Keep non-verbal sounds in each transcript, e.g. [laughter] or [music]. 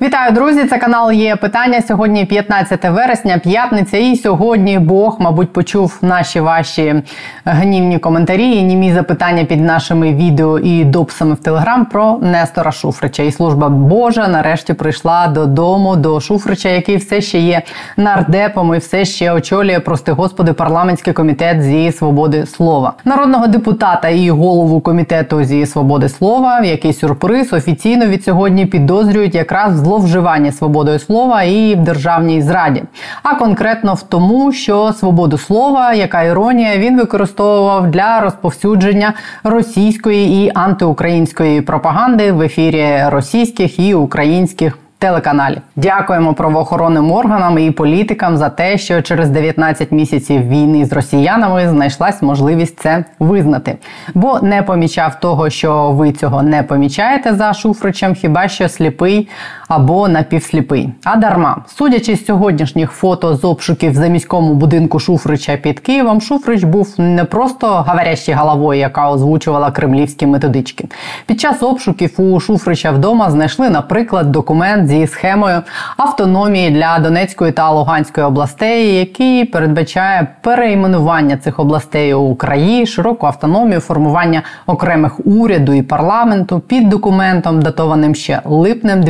Вітаю, друзі! Це канал є питання. Сьогодні 15 вересня, п'ятниця. І сьогодні Бог, мабуть, почув наші ваші гнівні коментарі і німі запитання під нашими відео і дописами в Телеграм про Нестора Шуфрича. І служба Божа нарешті прийшла додому до Шуфрича, який все ще є нардепом і все ще очолює, прости господи, парламентський комітет зі свободи слова, народного депутата і голову комітету зі свободи слова. Який сюрприз офіційно від сьогодні підозрюють якраз зловживання свободою слова і в державній зраді, а конкретно в тому, що свободу слова, яка іронія, він використовував для розповсюдження російської і антиукраїнської пропаганди в ефірі російських і українських телеканалів. Дякуємо правоохоронним органам і політикам за те, що через 19 місяців війни з росіянами знайшлась можливість це визнати, бо не помічав того, що ви цього не помічаєте за Шуфричем, хіба що сліпий або напівсліпий. А дарма, судячи з сьогоднішніх фото з обшуків за міському будинку Шуфрича під Києвом, Шуфрич був не просто говорящий головою, яка озвучувала кремлівські методички. Під час обшуків у Шуфрича вдома знайшли, наприклад, документ зі схемою автономії для Донецької та Луганської областей, який передбачає переіменування цих областей у краї, широку автономію, формування окремих уряду і парламенту під документом, датованим ще липнем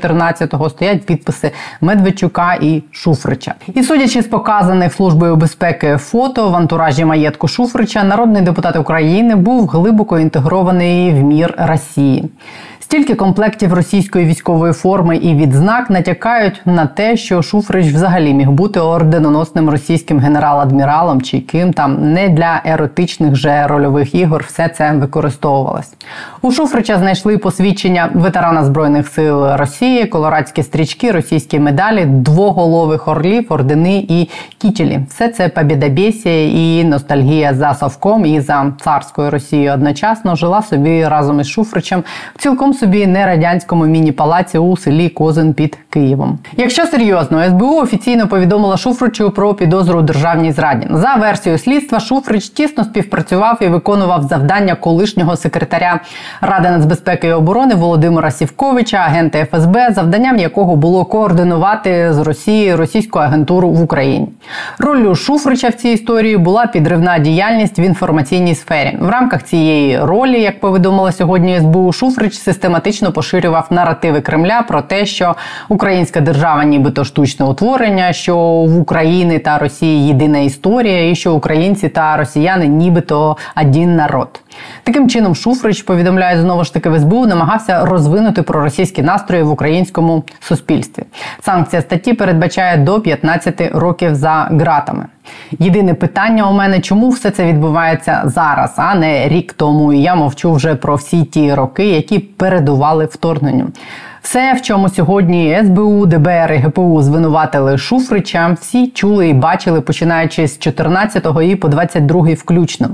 2014-го, стоять підписи Медведчука і Шуфрича. І судячи з показаних службою безпеки фото в антуражі маєтку Шуфрича, народний депутат України був глибоко інтегрований в мір Росії. Стільки комплектів російської військової форми і відзнак натякають на те, що Шуфрич взагалі міг бути орденоносним російським генерал-адміралом чи ким там не для еротичних же рольових ігор все це використовувалось. У Шуфрича знайшли посвідчення ветерана збройних сил Росії, колорадські стрічки, російські медалі, двоголових орлів, ордени і кітілі. Все це побідобєсія і ностальгія за Совком і за царською Росією одночасно жила собі разом із Шуфричем цілком собі не радянському міні-палаці у селі Козин під Києвом. Якщо серйозно, СБУ офіційно повідомила Шуфричу про підозру у державній зраді. За версією слідства, Шуфрич тісно співпрацював і виконував завдання колишнього секретаря Ради нацбезпеки і оборони Володимира Сівковича, агента ФСБ, завданням якого було координувати з Росією російську агентуру в Україні. Роллю Шуфрича в цій історії була підривна діяльність в інформаційній сфері. В рамках цієї ролі, як повідомила сьогодні СБУ, Шуфрич систематично систематично поширював наративи Кремля про те, що українська держава, нібито штучне утворення, що в Україні та Росії єдина історія, і що українці та росіяни, нібито один народ. Таким чином, Шуфрич повідомляє знову ж таки в СБУ, намагався розвинути проросійські настрої в українському суспільстві. Санкція статті передбачає до 15 років за ґратами. Єдине питання у мене, чому все це відбувається зараз, а не рік тому. І я мовчу вже про всі ті роки, які передували вторгненню. Все, в чому сьогодні СБУ, ДБР і ГПУ звинуватили Шуфрича, всі чули і бачили, починаючи з 14-го і по 22-й включно.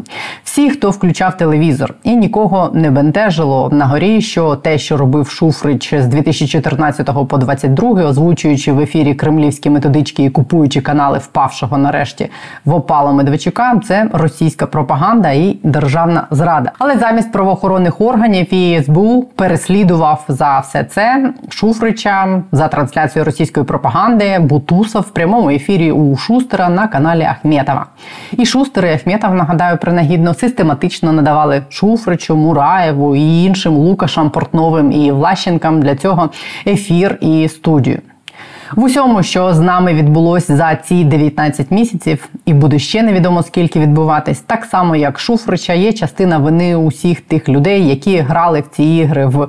Всі, хто включав телевізор, і нікого не бентежило на горі, що те, що робив Шуфрич з 2014 по 22 озвучуючи в ефірі кремлівські методички і купуючи канали впавшого нарешті в опало Медведчука, це російська пропаганда і державна зрада. Але замість правоохоронних органів і СБУ переслідував за все це. Шуфрича за трансляцією російської пропаганди Бутусов в прямому ефірі у Шустера на каналі Ахметова. І Шустер і Ахметов, нагадаю, принагідно систематично надавали Шуфричу, Мураєву і іншим Лукашам Портновим і Влащенкам для цього ефір і студію. В усьому, що з нами відбулось за ці 19 місяців, і буде ще невідомо скільки відбуватись, так само як Шуфрича, є частина вини усіх тих людей, які грали в ці ігри в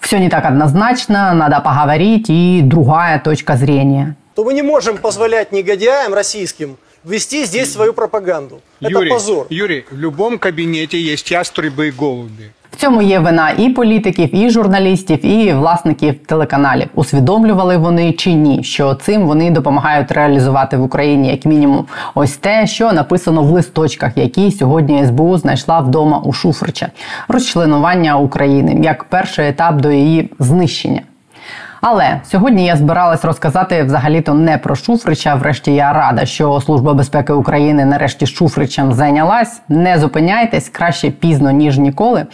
все не так однозначно, надо поговорить и другая точка зрения. То мы не можем позволять негодяям российским вести здесь свою пропаганду. Юрий, Это позор. Юрий, в любом кабинете есть ястребы и голуби. В цьому є вина і політиків, і журналістів, і власників телеканалів. Усвідомлювали вони чи ні, що цим вони допомагають реалізувати в Україні як мінімум ось те, що написано в листочках, які сьогодні СБУ знайшла вдома у Шуфрича розчленування України як перший етап до її знищення. Але сьогодні я збиралась розказати взагалі-то не про Шуфрича. Врешті я рада, що Служба безпеки України нарешті Шуфричем зайнялась. Не зупиняйтесь краще пізно ніж ніколи,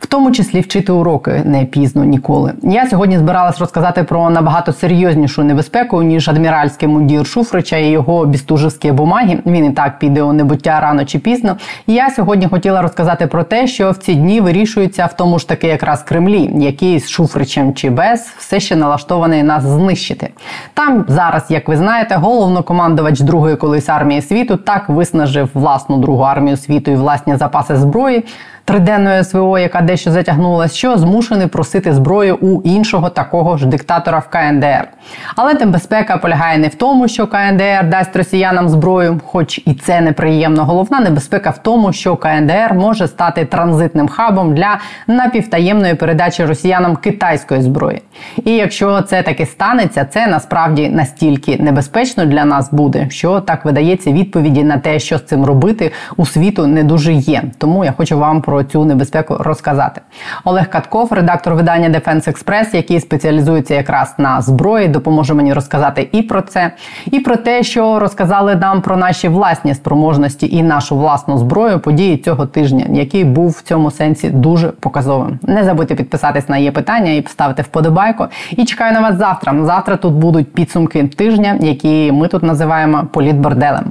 в тому числі вчити уроки не пізно ніколи. Я сьогодні збиралась розказати про набагато серйознішу небезпеку ніж адміральський мундір Шуфрича і його бістужівські бумаги. Він і так піде у небуття рано чи пізно. І я сьогодні хотіла розказати про те, що в ці дні вирішується в тому ж таки якраз Кремлі, який з Шуфричем чи без все ще налаштований нас знищити. Там зараз, як ви знаєте, головнокомандувач другої колись армії світу так виснажив власну другу армію світу і власні запаси зброї триденної СВО, яка дещо затягнулася, що змушений просити зброю у іншого такого ж диктатора в КНДР. Але небезпека полягає не в тому, що КНДР дасть росіянам зброю, хоч і це неприємно. Головна небезпека в тому, що КНДР може стати транзитним хабом для напівтаємної передачі росіянам китайської зброї. І якщо це таки станеться, це насправді настільки небезпечно для нас буде, що так видається відповіді на те, що з цим робити у світу не дуже є. Тому я хочу вам про цю небезпеку розказати. Олег Катков, редактор видання Defense Express, який спеціалізується якраз на зброї, допоможе мені розказати і про це, і про те, що розказали нам про наші власні спроможності і нашу власну зброю події цього тижня, який був в цьому сенсі дуже показовим. Не забудьте підписатись на її питання і поставити вподобайку. І чекаю на вас завтра. Завтра тут будуть підсумки тижня, які ми тут називаємо політборделем.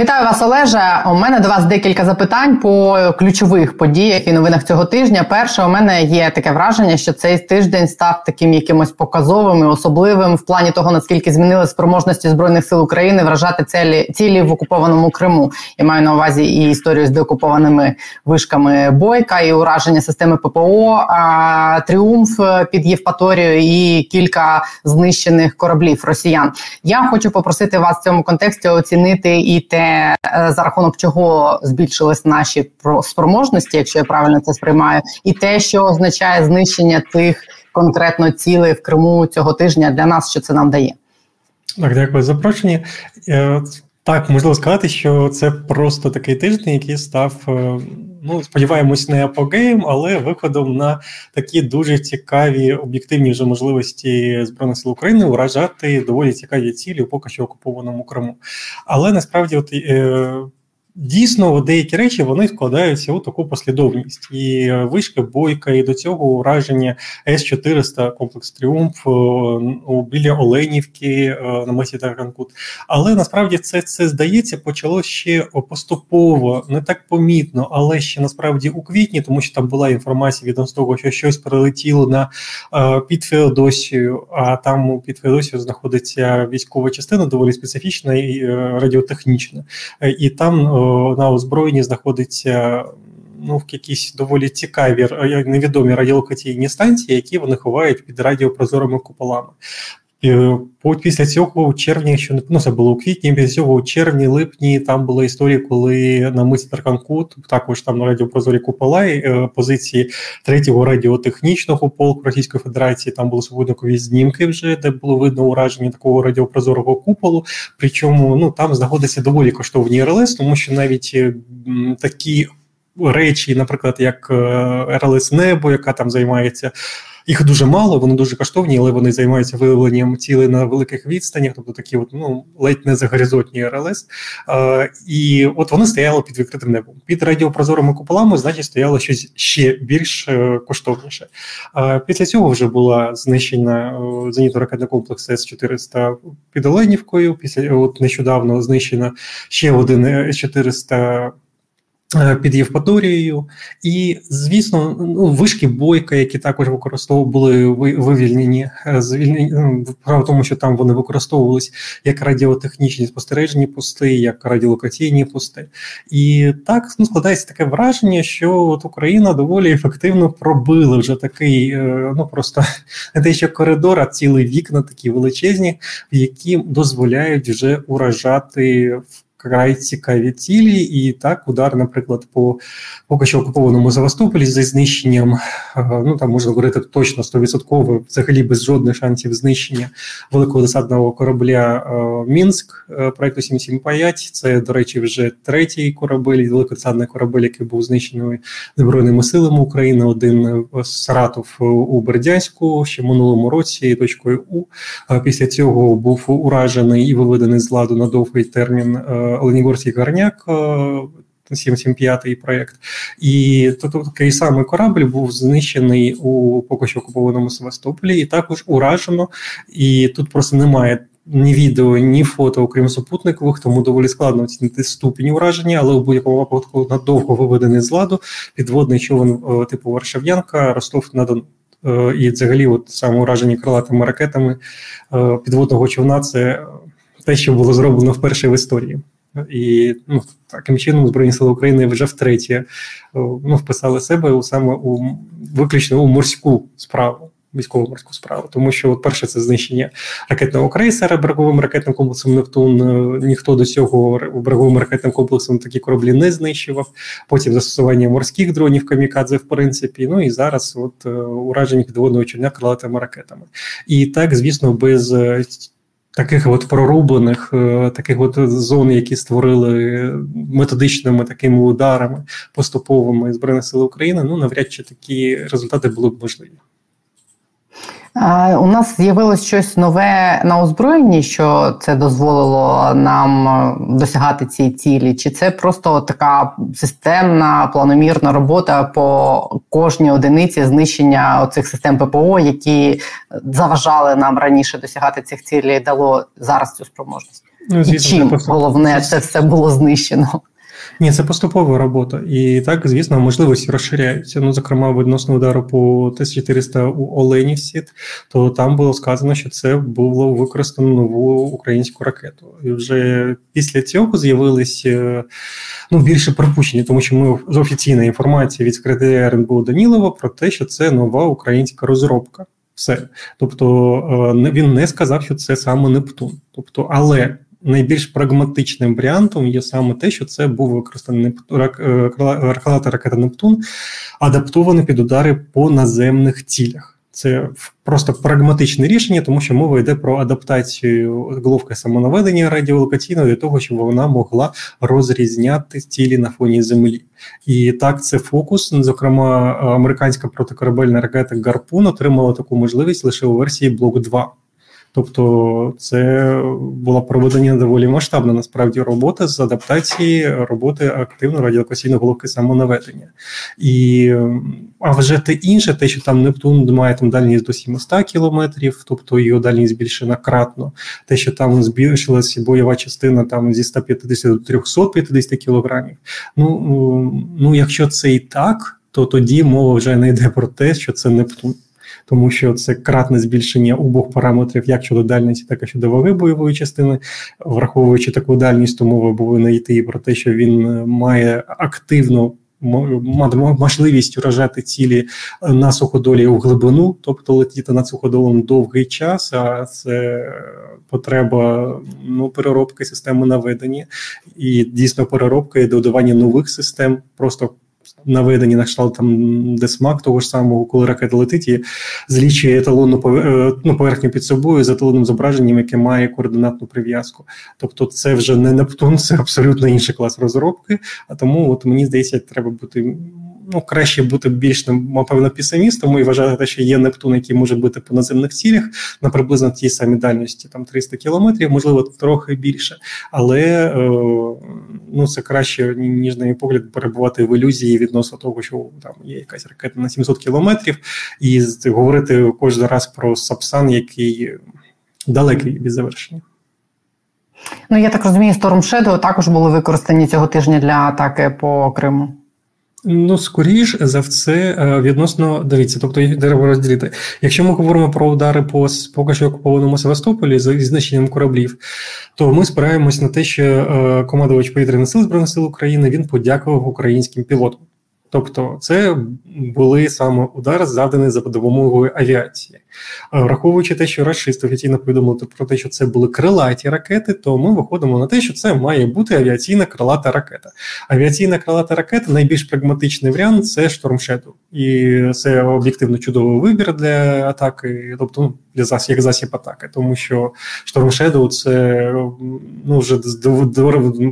Вітаю вас, Олеже. У мене до вас декілька запитань по ключових подіях і новинах цього тижня. Перше, у мене є таке враження, що цей тиждень став таким якимось показовим і особливим в плані того, наскільки змінили спроможності збройних сил України вражати цілі цілі в окупованому Криму. Я маю на увазі і історію з деокупованими вишками бойка, і ураження системи ППО, а, тріумф під Євпаторією і кілька знищених кораблів росіян. Я хочу попросити вас в цьому контексті оцінити і те. Е, за рахунок чого збільшились наші спроможності, якщо я правильно це сприймаю, і те, що означає знищення тих конкретно цілей в Криму цього тижня для нас, що це нам дає. Так, дякую за запрошення. Так, можливо сказати, що це просто такий тиждень, який став, е, ну сподіваємось, не апогеєм, але виходом на такі дуже цікаві об'єктивні вже можливості збройних сил України вражати доволі цікаві цілі поки що окупованому Криму. Але насправді, от е, Дійсно, деякі речі вони вкладаються у таку послідовність. І е, вишка бойка, і до цього ураження С-400, комплекс Тріумф е, біля Оленівки е, на мисі Тарганкут. Але насправді це це здається почало ще поступово, не так помітно, але ще насправді у квітні, тому що там була інформація відносно того, що щось прилетіло на під Феодосію, а там під Феодосію знаходиться військова частина, доволі специфічна і радіотехнічна. І там на озброєнні знаходиться ну, якісь доволі цікаві невідомі радіолокаційні станції, які вони ховають під радіопрозорими куполами. Після цього у червні, що ну це було у квітні, після цього у червні, липні там була історія, коли на мисі Тарканкут, також там на радіопрозорі купола е, позиції третього радіотехнічного полку Російської Федерації. Там були супутникові знімки, вже де було видно ураження такого радіопрозорого куполу. Причому ну там знаходяться доволі коштовні РЛС, тому що навіть такі речі, наприклад, як е, РЛС Небо, яка там займається. Їх дуже мало, вони дуже коштовні, але вони займаються виявленням цілей на великих відстанях, тобто такі от, ну, ледь не загоризонтні РЛС. А, І от вони стояли під відкритим небом. Під радіопрозорими куполами, значить, стояло щось ще більш е, коштовніше. А, Після цього вже була знищена е, зенітно-ракетний комплекс С-400 під Оленівкою. Після от нещодавно знищено ще один С-400 Е, під Євпаторією, і звісно, ну вишки бойка, які також використовували, вивільнені е, звільнені ну, в тому, що там вони використовувались як радіотехнічні спостережні пости, як радіолокаційні пости. І так ну, складається таке враження, що от Україна доволі ефективно пробила вже такий, е, ну просто [laughs] не те, що коридор, а цілі вікна такі величезні, які дозволяють вже уражати в вкрай цікаві цілі, і так удар, наприклад, по поки що окупованому Севастополі зі знищенням, е, ну там можна говорити точно 100%, взагалі без жодних шансів знищення великого десантного корабля е, Мінськ е, проекту 775. Це, до речі, вже третій корабель, великодесантний корабель, який був знищений збройними силами України. Один Саратов у Бердянську ще минулому році точкою У. Після цього був уражений і виведений з ладу на довгий термін. Ленігорський гарняк. 775 е, проєкт, і то такий самий корабль був знищений у поки що окупованому Севастополі, і також уражено. І тут просто немає ні відео, ні фото, окрім супутникових, тому доволі складно оцінити ступінь ураження, але в будь-якому випадку надовго виведений з ладу підводний човен е, типу Варшав'янка, Ростов на Дону. Е, і, взагалі, от саме уражені крилатими ракетами підводного човна це те, що було зроблено вперше в історії. І ну, таким чином Збройні Сили України вже втретє ну, вписали себе у саме у виключно у морську справу. Військово морську справу, тому що от перше це знищення ракетного крейсера береговим ракетним комплексом Нептун. Е, ніхто до цього береговим ракетним комплексом такі кораблі не знищував. Потім застосування морських дронів камікадзе, в принципі. Ну і зараз от е, ураження підводного човня крилатими ракетами. І так, звісно, без е, таких от прорублених, е, таких от зон, які створили методичними такими ударами поступовими збройних сил України, ну навряд чи такі результати були б можливі. У нас з'явилось щось нове на озброєнні, що це дозволило нам е, досягати цієї цілі, чи це просто така системна планомірна робота по кожній одиниці знищення оцих систем ППО, які заважали нам раніше досягати цих цілей, дало зараз цю спроможність? Ну, звісно, І чим головне це все було знищено? Ні, це поступова робота, і так, звісно, можливості розширяються. Ну, зокрема, відносно удару по Т-400 у Оленівсі, то там було сказано, що це було використано нову українську ракету. І вже після цього з'явилися ну, більше припущення, тому що ми з офіційної інформації від секретаря РНБО Данілова про те, що це нова українська розробка. Все, тобто е, він не сказав, що це саме Нептун. Тобто, але найбільш прагматичним варіантом є саме те, що це був використаний крилата ракета Нептун, адаптований під удари по наземних цілях. Це просто прагматичне рішення, тому що мова йде про адаптацію головки самонаведення радіолокаційного для того, щоб вона могла розрізняти цілі на фоні землі. І так, це фокус. Зокрема, американська протикорабельна ракета Гарпун отримала таку можливість лише у версії Блок 2 Тобто, це була проведення доволі масштабна насправді робота з адаптації роботи активно радіолокаційної головки самонаведення. І а вже те інше, те, що там Нептун має там дальність до 700 кілометрів, тобто його дальність збільшена кратно, те, що там збільшилася бойова частина там зі 150 до 350 кілограмів. Ну, ну якщо це і так, то тоді мова вже не йде про те, що це Нептун тому що це кратне збільшення обох параметрів, як щодо дальності, так і щодо ваги бойової частини, враховуючи таку дальність, то мова повинна йти про те, що він е, має активно. Можливість уражати цілі на суходолі у глибину, тобто летіти над суходолом довгий час, а це потреба ну, переробки системи наведення і дійсно переробка і додавання нових систем, просто наведені на кшталт там десмак того ж самого, коли ракета летить і злічує еталонну е, ну, поверхню під собою з еталонним зображенням, яке має координатну прив'язку. Тобто, це вже не Нептун, це абсолютно інший клас розробки. А тому, от мені здається, треба бути ну, краще бути більш напевно пісимістом і вважати, що є Нептун, який може бути по наземних цілях на приблизно тій самій дальності, там 300 кілометрів, можливо, трохи більше, але е, ну це краще ніж на мій погляд перебувати в ілюзії відносно того, що там є якась ракета на 700 кілометрів, і говорити кожен раз про Сапсан, який далекий від завершення. Ну, я так розумію, Storm Shadow також були використані цього тижня для атаки по Криму. Ну, скоріш за все, е, відносно дивіться, тобто їх треба розділити. Якщо ми говоримо про удари по поки що окупованому Севастополі з знищенням кораблів, то ми спираємось на те, що е, командувач повітряних сил збройних сил України він подякував українським пілотам. Тобто, це були саме удари, завдані за допомогою авіації. Враховуючи те, що расисти офіційно повідомили про те, що це були крилаті ракети, то ми виходимо на те, що це має бути авіаційна крилата ракета. Авіаційна крилата ракета найбільш прагматичний варіант це Shadow. і це об'єктивно чудовий вибір для атаки, тобто ну, для зас як засіб атаки, тому що Storm Shadow – це ну вже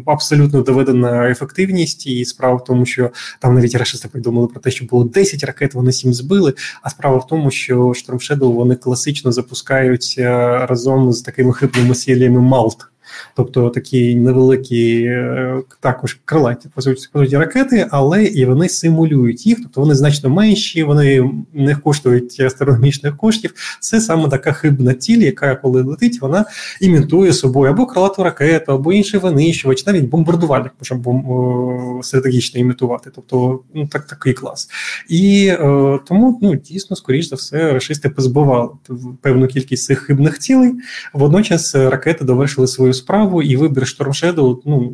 абсолютно доведена ефективність, і справа в тому, що там навіть расисти повідомили про те, що було 10 ракет, вони 7 збили. А справа в тому, що Storm Shadow вони класично запускаються разом з такими хибними сіллями Малт. Тобто такі невеликі, е, також крилаті по суті ракети, але і вони симулюють їх, тобто вони значно менші, вони не коштують астрономічних коштів. Це саме така хибна ціль, яка коли летить, вона імітує собою або крилату ракету, або інший винищувач, навіть бомбардувальник може бом... стратегічно імітувати. Тобто, ну так такий клас. І е, тому ну дійсно, скоріш за все, рашисти позбивали певну кількість цих хибних цілей. Водночас ракети довершили свою справу, і вибір Storm Shadow, ну.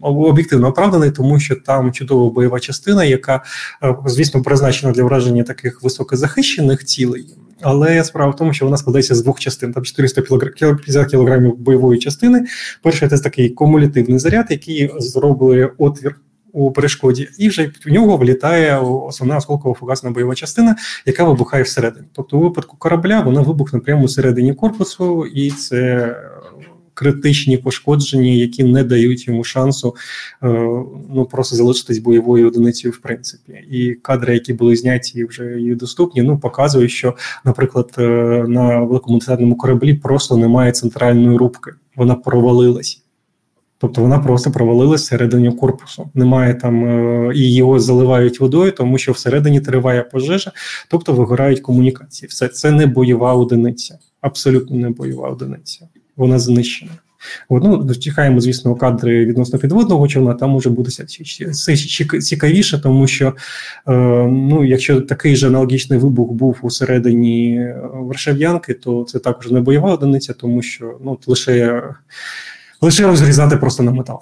Об'єктивно оправданий, тому що там чудова бойова частина, яка, е, звісно, призначена для враження таких високозахищених цілей. Але справа в тому, що вона складається з двох частин. Там 450 кілограмів бойової частини. Перший це такий кумулятивний заряд, який зробили отвір у перешкоді, і вже в нього влітає основна осколкова фугасна бойова частина, яка вибухає всередині. Тобто, у випадку корабля вона вибухне прямо всередині корпусу, і це критичні пошкодження, які не дають йому шансу е, ну просто залишитись бойовою одиницею, в принципі. І кадри, які були зняті вже і доступні, ну показують, що, наприклад, е, на великому кораблі просто немає центральної рубки, вона провалилась. Тобто вона просто провалилась всередині корпусу. Немає там е, і його заливають водою, тому що всередині триває пожежа, тобто вигорають комунікації. Все це не бойова одиниця, абсолютно не бойова одиниця вона знищена. От, ну, Чекаємо, звісно, кадри відносно підводного човна, там може бути цікавіше, тому що е, ну, якщо такий же аналогічний вибух був у середині Варшав'янки, то це також не бойова одиниця, тому що ну, лише, лише розрізати просто на метал.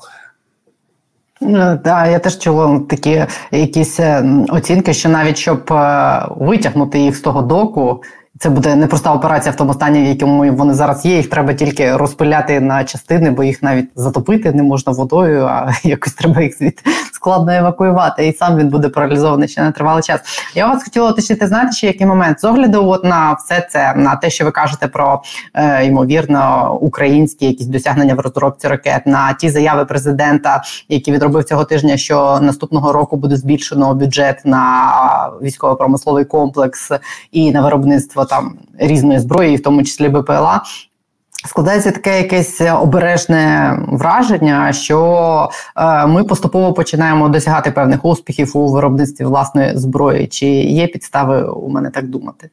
Так, е, я теж чула такі якісь е, оцінки, що навіть щоб е, витягнути їх з того доку. Це буде непроста операція в тому стані, в якому вони зараз є. Їх треба тільки розпиляти на частини, бо їх навіть затопити не можна водою, а [laughs] якось треба їх звідти складно евакуювати. І сам він буде паралізований ще на тривалий час. Я вас хотіла уточнити, знаєте, ще який момент з огляду от на все це, на те, що ви кажете про е, ймовірно українські якісь досягнення в розробці ракет, на ті заяви президента, які відробив цього тижня, що наступного року буде збільшено бюджет на військово-промисловий комплекс і на виробництво там різної зброї, в тому числі БПЛА. Складається таке якесь обережне враження, що е, ми поступово починаємо досягати певних успіхів у виробництві власної зброї. Чи є підстави у мене так думати?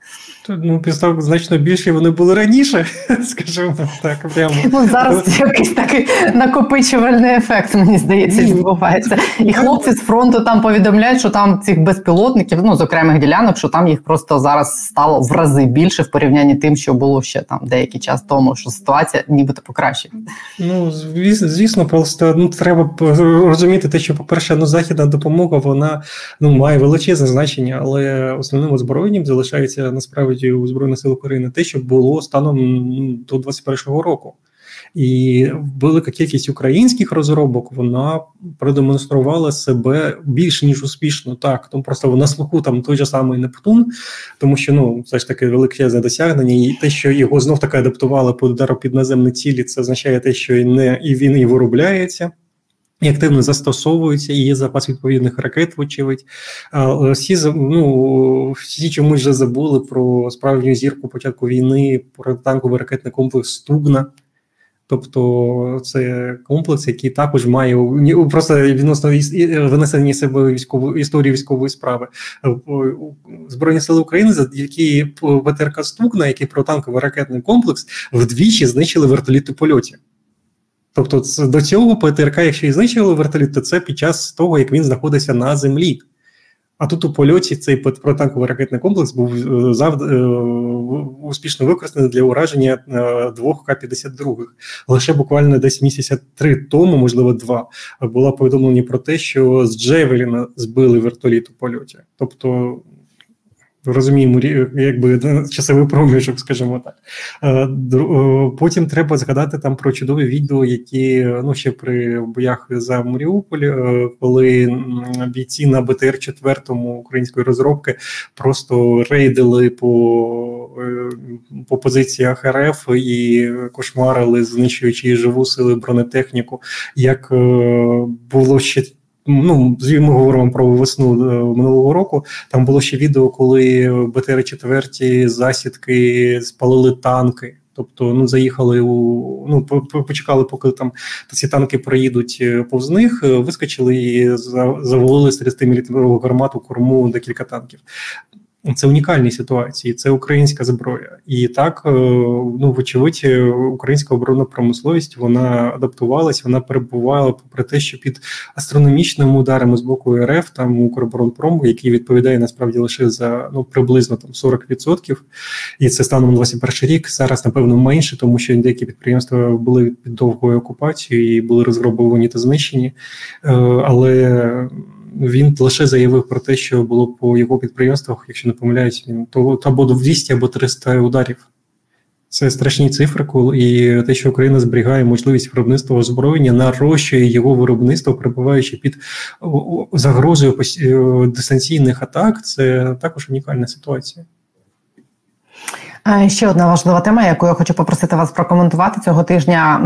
Ну, підстав значно більше вони були раніше, [laughs] скажімо так. прямо. Ну, Зараз якийсь такий накопичувальний ефект, мені здається, відбувається. І хлопці з фронту там повідомляють, що там цих безпілотників, ну з окремих ділянок, що там їх просто зараз стало в рази більше в порівнянні тим, що було ще там деякий час тому. що ситуація нібито покращить. Ну звісно, просто ну треба розуміти те, що, по-перше, ну західна допомога вона ну має величезне значення, але основним озброєнням залишається насправді у збройних сил України те, що було станом ну, до 21-го року. І велика кількість українських розробок вона продемонструвала себе більш ніж успішно. Так, тому просто на слуху там той же самий Нептун, тому що ну все ж таки величезне досягнення, і те, що його знов таки адаптували по удару під наземні цілі, це означає те, що і не і він і виробляється. І активно застосовується і є запас відповідних ракет, вочевидь. Всі ну, всі чомусь вже забули про справжню зірку початку війни, про танковий ракетний комплекс Стугна, Тобто це комплекс, який також має просто відносно винесення себе військової історії військової справи збройні сили України, за які ВТРК Стукна, який протанковий ракетний комплекс, вдвічі знищили вертоліти польоті. Тобто, до цього ПТРК, якщо і знищили вертоліт, то це під час того, як він знаходиться на землі. А тут у польоті цей протанковий ракетний комплекс був е, зав... Е, успішно використаний для ураження е, двох К-52. Лише буквально десь місяця три тому, можливо, два, було повідомлення про те, що з Джевеліна збили вертоліт у польоті. Тобто розуміємо, якби часовий проміжок, скажімо так. Е, е, потім треба згадати там про чудові відео, які ну ще при боях за Маріуполь, е, коли бійці на БТР 4 української розробки просто рейдили по по позиціях РФ і кошмарили, знищуючи живу сили бронетехніку, як було ще Ну, ми говоримо про весну е, минулого року. Там було ще відео, коли БТР 4 засідки спалили танки. Тобто, ну заїхали у ну почекали, поки там ці танки проїдуть е, повз них, е, вискочили і завалили серед 30 мм гармату корму декілька танків. Це унікальні ситуації, це українська зброя, і так е, ну вочевидь, українська оборонна промисловість вона адаптувалась, вона перебувала попри те, що під астрономічними ударами з боку РФ там Укроборонпрому, який відповідає насправді лише за ну приблизно там 40%, і це станом на 21 рік. Зараз напевно менше, тому що деякі підприємства були під довгою окупацією і були розграбовані та знищені, е, але він лише заявив про те, що було по його підприємствах, якщо не помиляюсь, то або 200, або 300 ударів. Це страшні цифри, і те, що Україна зберігає можливість виробництва озброєння, нарощує його виробництво, перебуваючи під загрозою е, дистанційних атак, це також унікальна ситуація. Е, ще одна важлива тема, яку я хочу попросити вас прокоментувати цього тижня.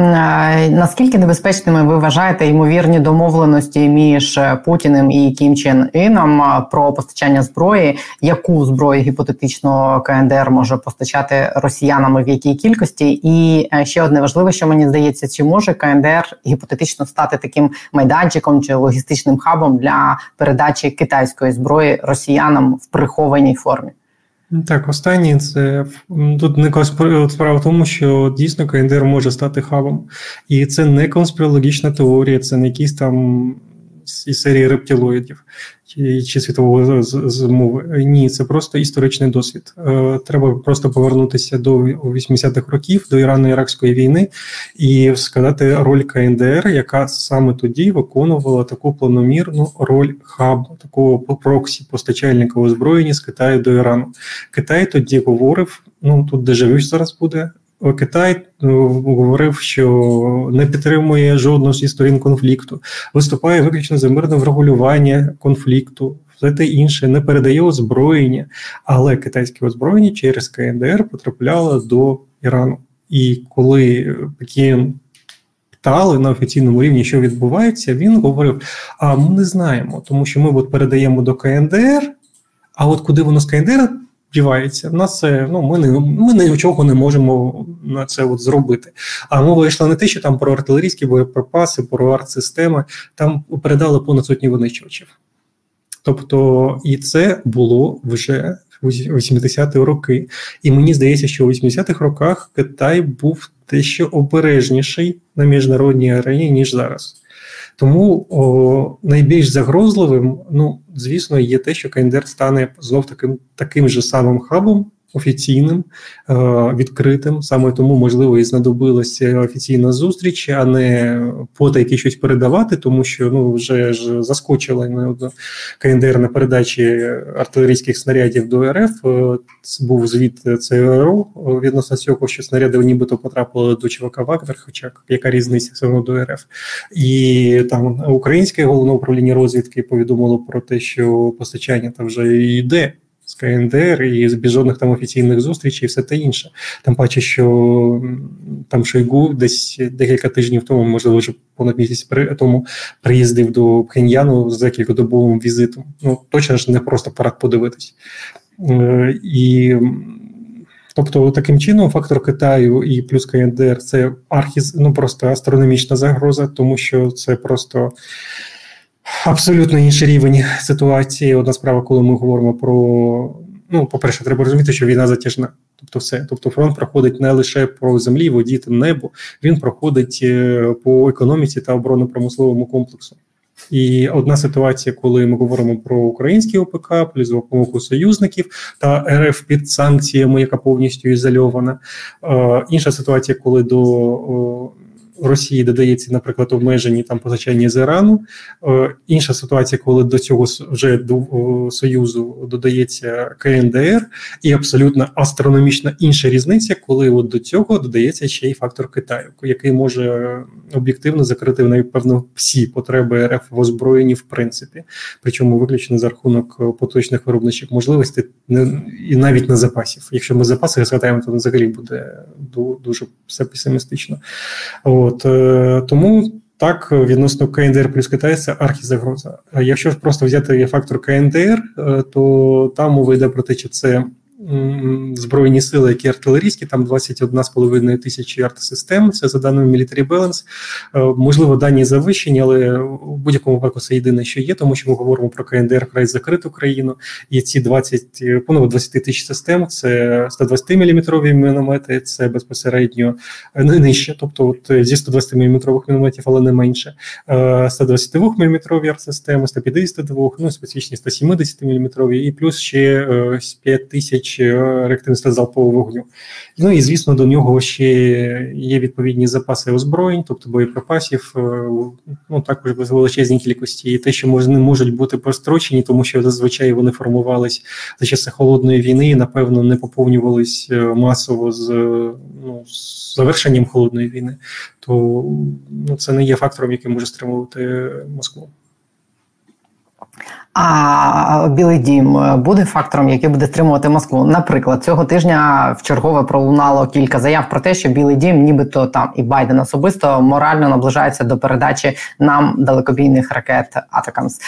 Е, наскільки небезпечними ви вважаєте ймовірні домовленості між Путіним і Кім Чен Іном про постачання зброї? Яку зброю гіпотетично КНДР може постачати росіянам в якій кількості? І е, ще одне важливе, що мені здається, чи може КНДР гіпотетично стати таким майданчиком чи логістичним хабом для передачі китайської зброї росіянам в прихованій формі? Так, останнє це тут не справа в тому, що дійсно КНДР може стати хабом, і це не конспірологічна теорія, це не якісь там із серії рептилоїдів чи, світового змови. Ні, це просто історичний досвід. Е, треба просто повернутися до 80-х років, до Ірано-Іракської війни, і сказати роль КНДР, яка саме тоді виконувала таку планомірну роль хабу, такого проксі постачальника озброєння з Китаю до Ірану. Китай тоді говорив: ну тут дежавю зараз буде. Китай ну, говорив, що не підтримує жодного зі сторін конфлікту, виступає виключно за мирне врегулювання конфлікту, все те інше не передає озброєння, але китайське озброєння через КНДР потрапляло до Ірану. І коли Пекін питали на офіційному рівні, що відбувається, він говорив: а ми не знаємо, тому що ми от передаємо до КНДР. А от куди воно з КНДР співається. В нас ну ми не ми нічого не можемо на це от зробити. А мова йшла не те, що там про артилерійські боєприпаси, про артсистеми, там передали понад сотні винищувачів. Тобто, і це було вже в 80-ті роки. І мені здається, що у 80-х роках Китай був дещо обережніший на міжнародній арені ніж зараз. Тому о, найбільш загрозливим, ну звісно, є те, що КНДР стане знов таким таким же самим хабом офіційним, е, відкритим. Саме тому, можливо, і знадобилася офіційна зустріч, а не потайки щось передавати, тому що ну вже ж заскочила КНДР на передачі артилерійських снарядів до РФ. Е, був звіт ЦРУ відносно цього, що снаряди нібито потрапили до ЧВК Вагнер, хоча яка різниця все одно до РФ, і там українське головне управління розвідки повідомило про те, що постачання там вже йде з КНДР і з жодних там офіційних зустрічей, і все те інше. Там паче, що там Шойгу десь декілька тижнів тому, можливо, вже понад місяць при тому приїздив до Пхеньяну з декількодобовим візитом. Ну точно ж не просто парад подивитись. Е, і Тобто, таким чином, фактор Китаю і плюс КНДР це архіз, ну просто астрономічна загроза, тому що це просто абсолютно інший рівень ситуації. Одна справа, коли ми говоримо про. Ну, по-перше, треба розуміти, що війна затяжна. Тобто, все. Тобто, фронт проходить не лише по землі, воді та небу, він проходить е, по економіці та оборонно-промисловому комплексу. І одна ситуація, коли ми говоримо про український ОПК, плюс допомогу союзників та РФ під санкціями, яка повністю ізольована. Е, інша ситуація, коли до Росії додається, наприклад, обмежені там позначання з Ірану. Е, інша ситуація, коли до цього вже до Союзу додається КНДР, і абсолютно астрономічна інша різниця, коли от до цього додається ще й фактор Китаю, який може об'єктивно закрити напевно всі потреби РФ в озброєнні в принципі, причому виключно за рахунок поточних виробничих можливостей і навіть на запасів. Якщо ми запаси згадаємо, то взагалі буде дуже все песимістично. От е, тому. Так, відносно КНДР плюс Китай це архізагроза. Якщо ж просто взяти фактор КНДР, е, то там мова йде про те, чи це збройні сили, які артилерійські, там 21,5 тисячі артсистем, це за даними Military Balance. Е, можливо, дані завищені, але в будь-якому випадку це єдине, що є, тому що ми говоримо про КНДР край закриту країну. І ці 20, понад 20 тисяч систем це 120 мм міномети, це безпосередньо е, не нижче, тобто от е, зі 120 мм мінометів, але не менше. 122 мм артсистеми, 152, ну специфічні 170 мм, і плюс ще 5 тисяч реактивності залпового вогню. Ну і звісно, до нього ще є відповідні запаси озброєнь, тобто боєприпасів, е, ну також без величезні кількості, і те, що не можуть бути прострочені, тому що зазвичай вони формувались за часи холодної війни, і напевно не поповнювались е, масово з ну, з завершенням холодної війни, то ну, це не є фактором, який може стримувати Москву. А Білий Дім буде фактором, який буде стримувати Москву. Наприклад, цього тижня в чергове пролунало кілька заяв про те, що Білий Дім, нібито там і Байден особисто морально наближається до передачі нам далекобійних ракет Атакамс.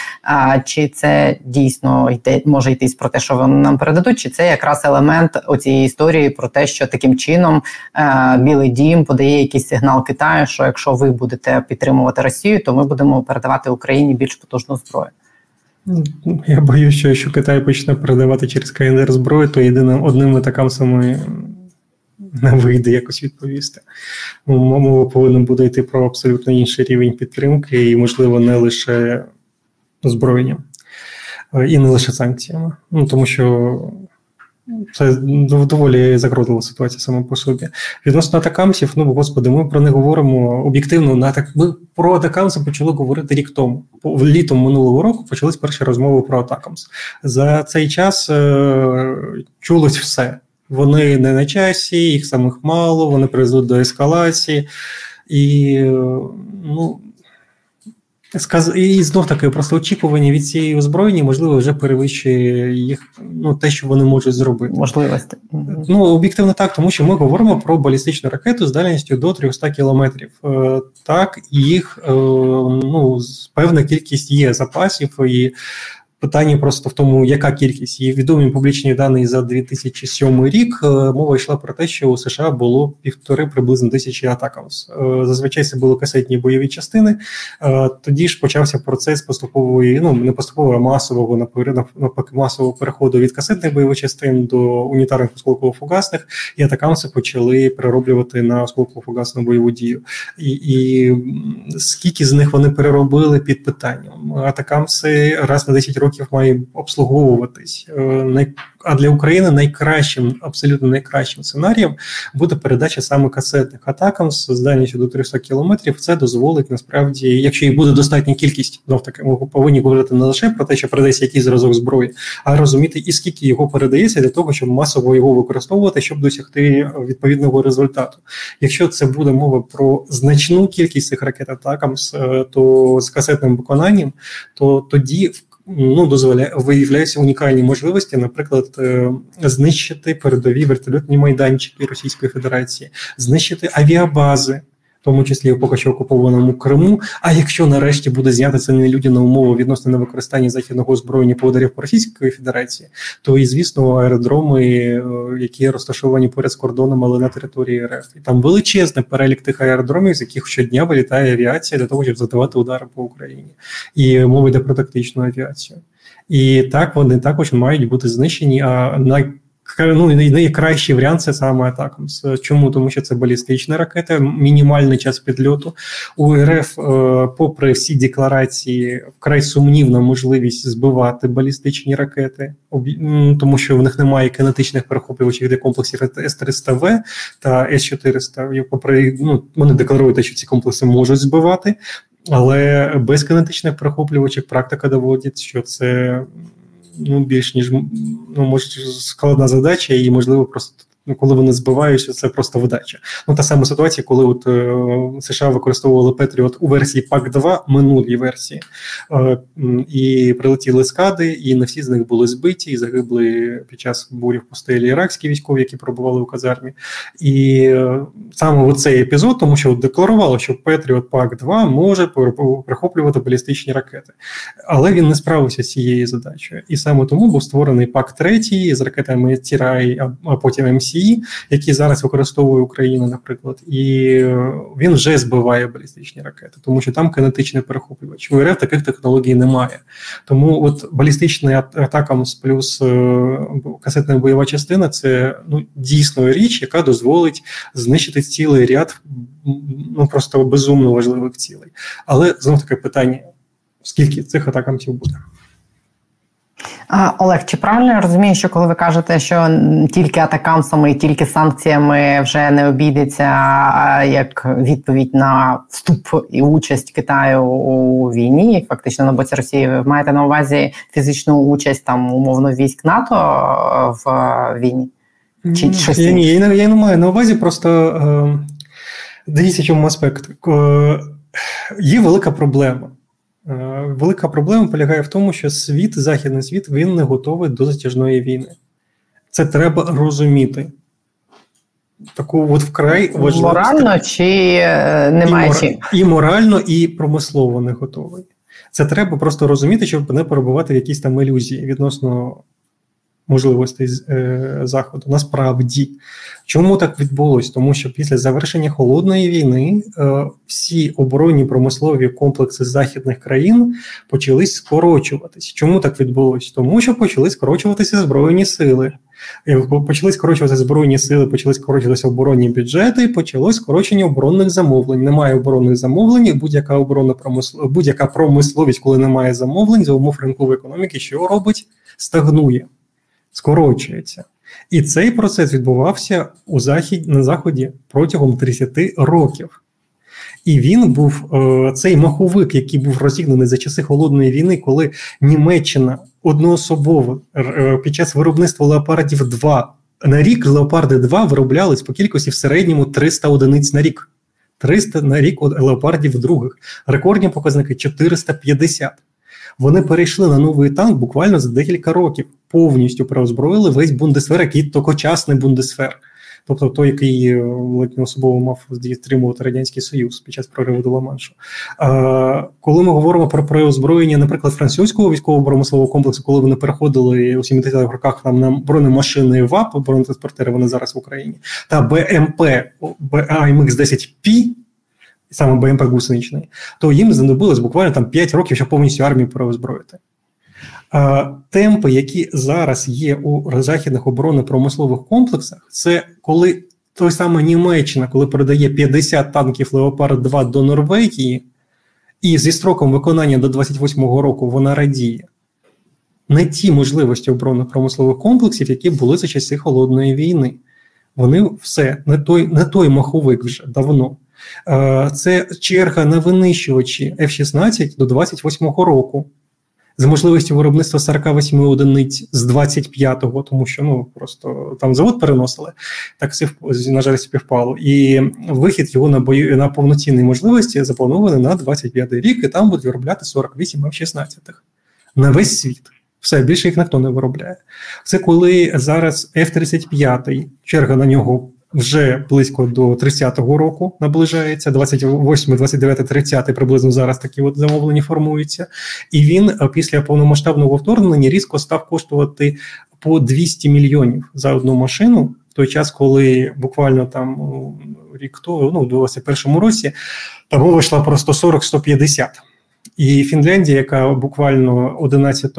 Чи це дійсно йде може йтись про те, що вони нам передадуть? Чи це якраз елемент оцієї історії про те, що таким чином е, Білий Дім подає якийсь сигнал Китаю, що якщо ви будете підтримувати Росію, то ми будемо передавати Україні більш потужну зброю? Я боюсь, що якщо Китай почне передавати через КНР зброю, то єдиним одним атакамсами не вийде якось відповісти. Мова повинна буде йти про абсолютно інший рівень підтримки, і, можливо, не лише озброєнням, і не лише санкціями. Ну тому що це доволі загрозлива ситуація сама по собі. Відносно атакамсів, ну господи, ми про них говоримо об'єктивно. На так ми про атакамси почали говорити рік тому. Літом минулого року почались перші розмови про атакамс. За цей час е, чулось все. Вони не на часі, їх самих мало, вони призведуть до ескалації. І е, ну, і знов таки просто очікування від цієї озброєння, можливо, вже перевищує їх ну те, що вони можуть зробити. Можливості. Ну об'єктивно так, тому що ми говоримо про балістичну ракету з дальністю до 300 кілометрів. Е, так, їх е, ну певна кількість є запасів, і Питання просто в тому, яка кількість Є відомі публічні дані за 2007 рік. Е, мова йшла про те, що у США було півтори приблизно тисячі атакамс. Е, зазвичай це були касетні бойові частини. Е, тоді ж почався процес поступової, ну не поступового а масового навпаки масового переходу від касетних бойових частин до унітарних осколково-фугасних, і атакамси почали перероблювати на осколково-фугасну бойову дію. І, і скільки з них вони переробили під питанням? Атакамси раз на 10 років років має обслуговуватись. Е, а для України найкращим, абсолютно найкращим сценарієм буде передача саме касетних атакам з дальністю до 300 кілометрів. Це дозволить насправді, якщо і буде достатня кількість, знов таки ми повинні говорити не лише про те, що передається якийсь зразок зброї, а розуміти і скільки його передається для того, щоб масово його використовувати, щоб досягти відповідного результату. Якщо це буде мова про значну кількість цих ракет атакам, е, то з касетним виконанням, то тоді в ну, дозволяє виявляються унікальні можливості, наприклад, е, знищити передові вертольотні майданчики Російської Федерації, знищити авіабази тому числі поки що окупованому Криму. А якщо нарешті буде знята це нелюдяна умова відносно на використання західного озброєння по по Російської Федерації, то і звісно аеродроми, е, які розташовані поряд з кордоном, але на території РФ, і там величезний перелік тих аеродромів, з яких щодня вилітає авіація для того, щоб задавати удари по Україні, і мова йде про тактичну авіацію. І так вони також мають бути знищені. А най ну, найкращий варіант це саме Атакамс. Чому? Тому що це балістична ракета, мінімальний час підльоту. У РФ, е, попри всі декларації, вкрай сумнівна можливість збивати балістичні ракети, тому що в них немає кинетичних перехоплювачів для комплексів С-300В та С-400. Попри ну, вони декларують, що ці комплекси можуть збивати. Але без кинетичних перехоплювачів практика доводить, що це ну, більш ніж ну, може складна задача, і можливо просто Ну, коли вони збиваються, це просто видача. Ну та сама ситуація, коли от е, США використовували Петріот у версії пак 2 минулій версії, е, і прилетіли скади, і не всі з них були збиті і загибли під час бурі в пустелі іракські військові, які пробували у казармі. І е, саме цей епізод, тому що декларувало, що Patriot PAC 2 може перехоплювати балістичні ракети, але він не справився з цією задачею. І саме тому був створений PAC 3 з ракетами CRI, а потім MSE, які зараз використовує Україна, наприклад, і е, він вже збиває балістичні ракети, тому що там кинетичний перехоплювач. У РФ таких технологій немає. Тому от балістична атака плюс е, касетна бойова частина це ну дійсно річ, яка дозволить знищити цілий ряд ну просто безумно важливих цілей. Але знов таке питання: скільки цих атакамців буде? Олег, чи правильно я розумію, що коли ви кажете, що тільки атакамсами і тільки санкціями вже не обійдеться як відповідь на вступ і участь Китаю у війні, фактично на боці Росії, ви маєте на увазі фізичну участь там умовно військ НАТО в війні? Чи щось я, ні, я, не, я не маю на увазі, просто е, дивіться, чому аспект. Е, є велика проблема. Е, велика проблема полягає в тому, що світ, західний світ, він не готовий до затяжної війни. Це треба розуміти. Таку от вкрай важливу Морально чи е, немає і, мор... і морально, і промислово не готовий. Це треба просто розуміти, щоб не перебувати в якійсь там ілюзії відносно можливостей е, заходу. Насправді, чому так відбулось? Тому що після завершення холодної війни е, всі оборонні промислові комплекси західних країн почали скорочуватись. Чому так відбулось? Тому що почали скорочуватися збройні сили. Е, почали скорочуватися збройні сили, почали скорочуватися оборонні бюджети, почалось скорочення оборонних замовлень. Немає оборонних замовлень, будь-яка оборонна промислов... будь-яка промисловість, коли немає замовлень за умов ринкової економіки, що робить? Стагнує скорочується. І цей процес відбувався у захід, на Заході протягом 30 років. І він був е, цей маховик, який був розігнаний за часи холодної війни, коли Німеччина одноособово е, під час виробництва леопардів 2 на рік леопарди 2 вироблялись по кількості в середньому 300 одиниць на рік. 300 на рік леопардів других. Рекордні показники 450. Вони перейшли на новий танк буквально за декілька років, повністю переозброїли весь бундесфер, який токочасний бундесфер. Тобто той, який е, особово мав стримувати Радянський Союз під час прориву до Ла-Маншу. Коли ми говоримо про переозброєння, наприклад, французького військово-промислового комплексу, коли вони переходили у 70-х роках там на бронемашини ВАП, бронетранспортери, вони зараз в Україні, та БМП АМХ 10 Пі саме БМП гусеничний, то їм знадобилось буквально там 5 років, щоб повністю армію переозброїти. Темпи, які зараз є у західних оборонно-промислових комплексах, це коли той самий Німеччина, коли передає 50 танків Леопард 2 до Норвегії, і зі строком виконання до 28-го року вона радіє. Не ті можливості оборонно-промислових комплексів, які були за часи холодної війни. Вони все не той не той маховик вже давно. Е, це черга на винищувачі F-16 до 28-го року. З можливістю виробництва 48 одиниць з 25-го, тому що ну просто там завод переносили, так на жаль, співпало. І вихід його на бою на повноцінні можливості запланований на 25-й рік, і там будуть виробляти 48 F-16 на весь світ. Все більше їх ніхто не виробляє. Це коли зараз F-35, черга на нього вже близько до 30-го року наближається. 28, 29, 30 приблизно зараз такі от замовлення формуються. І він е, після повномасштабного вторгнення різко став коштувати по 200 мільйонів за одну машину. В той час, коли буквально там рік то ну, у 21-му році там мова йшла про 140-150. І Фінляндія, яка буквально 11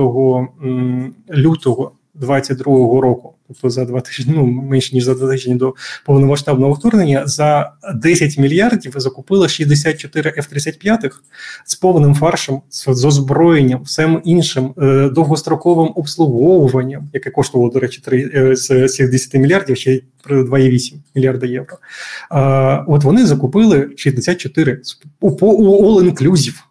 лютого 22-го року, тобто за два тижні, ну менше ніж за два тижні до повномасштабного вторгнення, за 10 мільярдів закупили 64 F-35 з повним фаршем, з озброєнням, всім іншим е, довгостроковим обслуговуванням, яке коштувало, до речі, 3, е, з цих 10 мільярдів ще 2,8 мільярда євро. От вони закупили 64 у all-inclusive.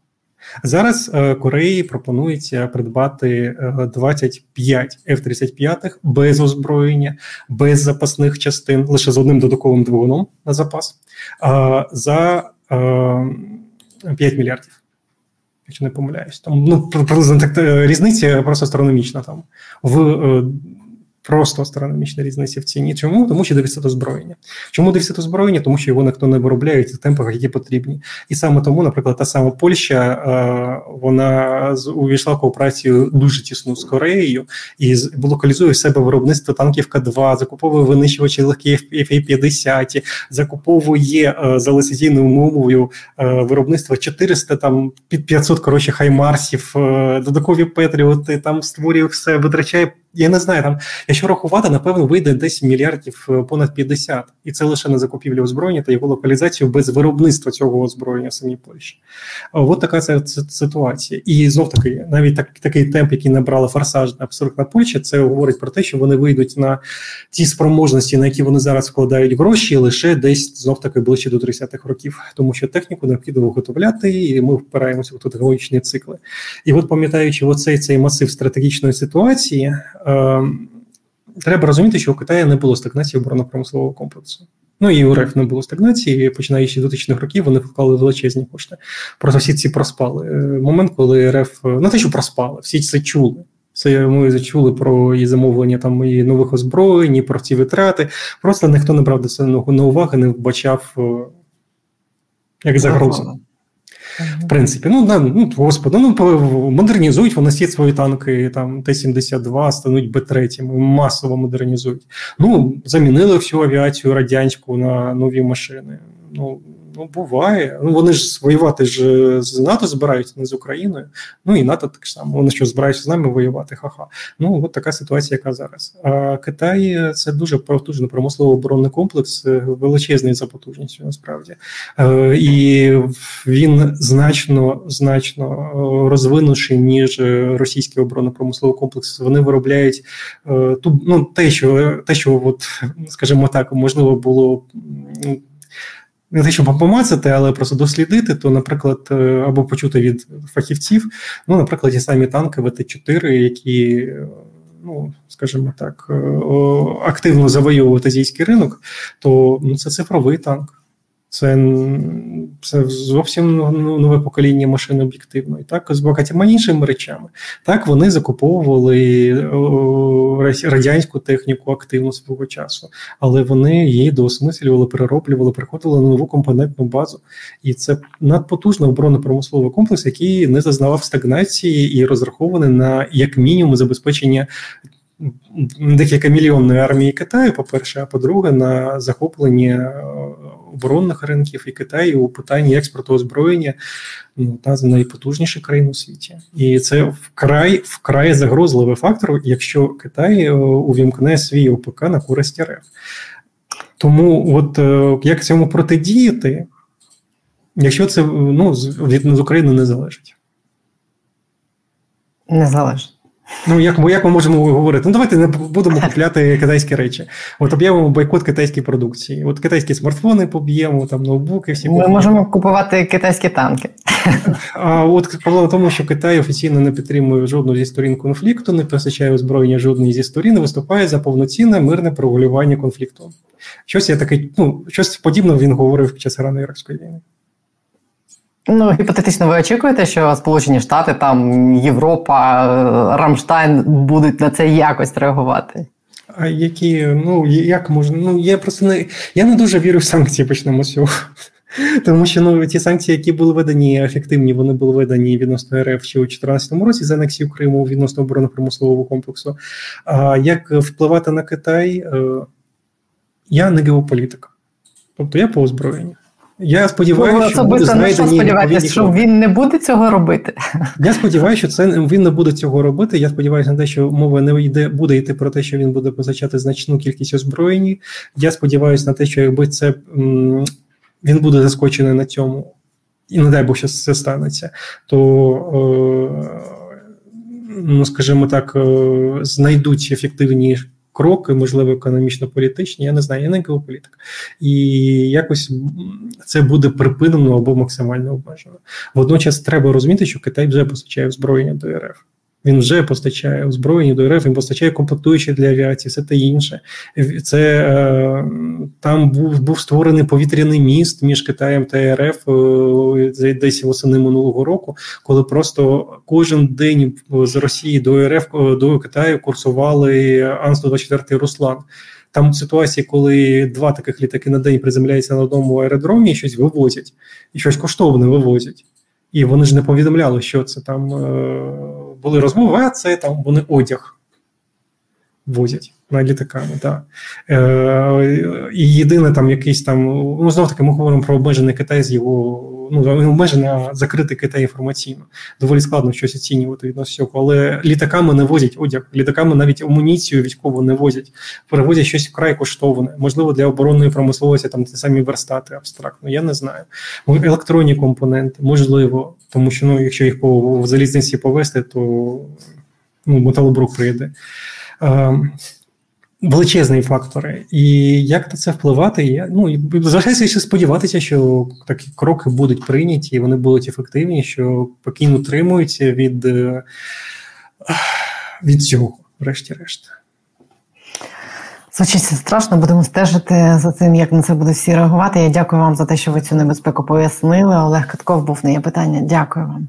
Зараз е, Кореї пропонується придбати 25 е, F-35 без озброєння, без запасних частин, лише з одним додатковим двигуном на запас за 5 е, мільярдів. Якщо не помиляюсь, там ну приблизно так різниця просто астрономічна там в Просто астрономічна різниця в ціні. Чому? Тому що дефіцит озброєння. Чому дефіцит озброєння? Тому що його ніхто не виробляє в темпах, які потрібні. І саме тому, наприклад, та сама Польща е, вона увійшла в кооперацію дуже тісну з Кореєю і локалізує в себе виробництво танків К2, закуповує винищувачі легкі F-50, закуповує е, за лицензійною мовою е, виробництво 400 там під 500 коротше хаймарсів, додаткові Петріоти, там створює все, витрачає я не знаю, там, якщо рахувати, напевно, вийде десь мільярдів е, понад 50. І це лише на закупівлю озброєння та його локалізацію без виробництва цього озброєння в самій Польщі. От така це ситуація. І знов таки, навіть так, такий темп, який набрала форсаж абсолютна Польща, це говорить про те, що вони вийдуть на ті спроможності, на які вони зараз вкладають гроші, лише десь знов таки ближче до 30-х років, тому що техніку необхідно виготовляти, і ми впираємося в технологічні цикли. І от пам'ятаючи, оцей цей масив стратегічної ситуації. Ем, треба розуміти, що у Китаї не було стагнації оборонно-промислового комплексу. Ну і у РФ не було стагнації, починаючи з 2000-х років, вони вклали величезні кошти. Просто всі ці проспали. Е, момент, коли РФ не ну, те, що проспали, всі це чули. Це ми зачули про і замовлення там і нових озброєнь, і про ці витрати. Просто ніхто не брав до це на уваги, не вбачав е, як загрозу. В принципі, ну да, ну господи, ну модернізують, вони всі свої танки, там Т-72 стануть Б-3, масово модернізують. Ну, замінили всю авіацію радянську на нові машини. Ну, Ну, буває. Ну вони ж воювати ж з НАТО збираються, не з Україною. Ну і НАТО так само. Вони що збираються з нами воювати. Ха-ха. Ну от така ситуація, яка зараз. А Китай це дуже потужний промислово оборонний комплекс, е, величезний за потужністю, насправді. Е, і він значно значно е, розвинувший, ніж російський оборонно-промисловий комплекс. Вони виробляють ну те, що те, що от, скажімо так, можливо було не те, щоб помацати, але просто дослідити, то, наприклад, е, або почути від фахівців, ну, наприклад, ті самі танки ВТ-4, які, е, ну, скажімо так, е, активно завоювали азійський ринок, то ну, це цифровий танк. Це це зовсім нове покоління машин об'єктивно. І так з багатьма іншими речами. Так вони закуповували радянську техніку активно свого часу, але вони її доосмислювали, перероблювали, приходили на нову компонентну базу. І це надпотужний оборонно-промисловий комплекс, який не зазнавав стагнації і розрахований на як мінімум забезпечення декілька мільйонної армії Китаю, по-перше, а по-друге, на захоплення е, оборонних ринків і Китаю у питанні експорту озброєння ну, та з найпотужніших країн у світі. І це вкрай вкрай загрозливий фактор, якщо Китай е, увімкне свій ОПК на користь РФ. Тому, от е, як цьому протидіяти, якщо це ну, від України не залежить? Не залежить. Ну, як як ми можемо говорити? Ну, давайте не будемо купляти китайські речі. От об'явимо бойкот китайської продукції. От китайські смартфони поб'ємо, там ноутбуки, всі Ми поб'ємо. можемо купувати китайські танки. [laughs] А от проблема в тому, що Китай офіційно не підтримує жодну зі сторін конфлікту, не постачає озброєння жодної зі сторін, виступає за повноцінне мирне прогулювання конфлікту. Щось я таке, ну щось подібне він говорив під час ірано іракської війни. Ну, гіпотетично, ви очікуєте, що Сполучені Штати, там Європа, е, Рамштайн будуть на це якось реагувати? А які, ну як можна? Ну я просто не я не дуже вірю в санкції, почнемо з цього. [laughs] Тому що ну ті санкції, які були видані, ефективні, вони були видані відносно РФ ще у 2014 році за анексію Криму відносно оборонно-промислового комплексу. А як впливати на Китай? Е, я не геополітика, тобто я по озброєнню. Я сподіваюся, що буде знайдені сподіваєтесь, що він не буде цього робити. [laughs] Я сподіваюся, що це він не буде цього робити. Я сподіваюся на те, що мова не йде, буде йти про те, що він буде позначати значну кількість озброєнь. Я сподіваюся на те, що якби це він буде заскочений на цьому, і не дай Бог, що це станеться, то. Ну, скажімо так, знайдуть ефективні кроки, можливо, економічно-політичні, я не знаю, я не геополітик. І якось це буде припинено або максимально обмежено. Водночас треба розуміти, що Китай вже постачає озброєння до РФ. Він вже постачає озброєння до РФ, він постачає комплектуючі для авіації, все те інше. Це е, там був був створений повітряний міст між Китаєм та РФ е, десь восени минулого року, коли просто кожен день з Росії до РФ е, до Китаю курсували Ан-124 Руслан. Там ситуація, коли два таких літаки на день приземляються на одному аеродромі і щось вивозять, і щось коштовне вивозять. І вони ж не повідомляли, що це там були розмови, а це там вони одяг возять на літаками. Так. Е, І єдине там якийсь там, ну знов таки, ми говоримо про обмежений Китай з його, ну обмежений, а закритий Китай інформаційно. Доволі складно щось оцінювати від нас всього. Але літаками не возять одяг, літаками навіть амуніцію військову не возять, перевозять щось вкрай коштовне. Можливо, для оборонної промисловості там ті самі верстати абстрактно. Я не знаю. Електронні компоненти, можливо, тому що ну, якщо їх по в залізниці повести, то ну, металобрук прийде. Ем, величезні фактори. І як на це впливати? Я, ну, Залишається ще сподіватися, що такі кроки будуть прийняті, і вони будуть ефективні, що Пекін утримується від, е, від цього, врешті-решт. Звучить страшно, будемо стежити за тим, як на це буде всі реагувати. Я дякую вам за те, що ви цю небезпеку пояснили. Олег Катков був на є питання. Дякую вам.